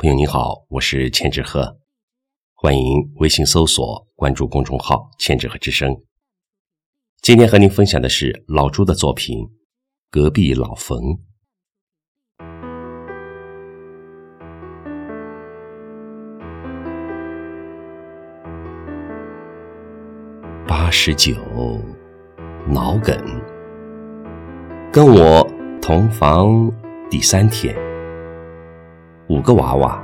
朋友你好，我是千纸鹤，欢迎微信搜索关注公众号“千纸鹤之声”。今天和您分享的是老朱的作品《隔壁老冯》。八十九，脑梗，跟我同房第三天。五个娃娃，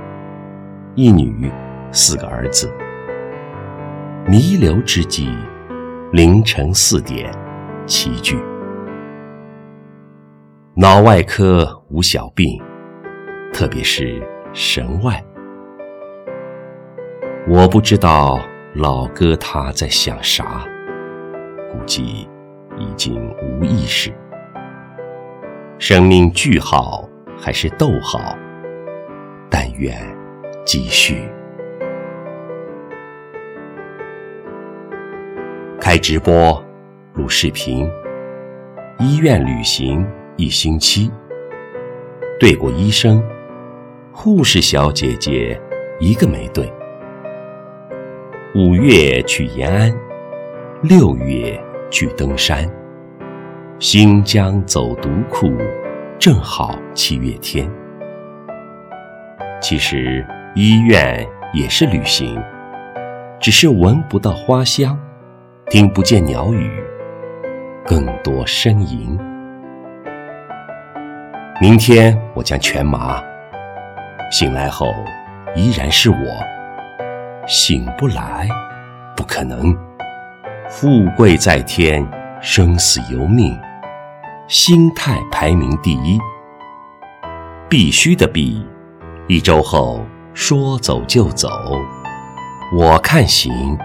一女，四个儿子。弥留之际，凌晨四点，齐聚。脑外科无小病，特别是神外。我不知道老哥他在想啥，估计已经无意识。生命句号还是逗号？但愿继续开直播、录视频。医院旅行一星期，对过医生、护士小姐姐一个没对。五月去延安，六月去登山。新疆走独库，正好七月天。其实医院也是旅行，只是闻不到花香，听不见鸟语，更多呻吟。明天我将全麻，醒来后依然是我。醒不来，不可能。富贵在天，生死由命，心态排名第一，必须的必。一周后说走就走，我看行。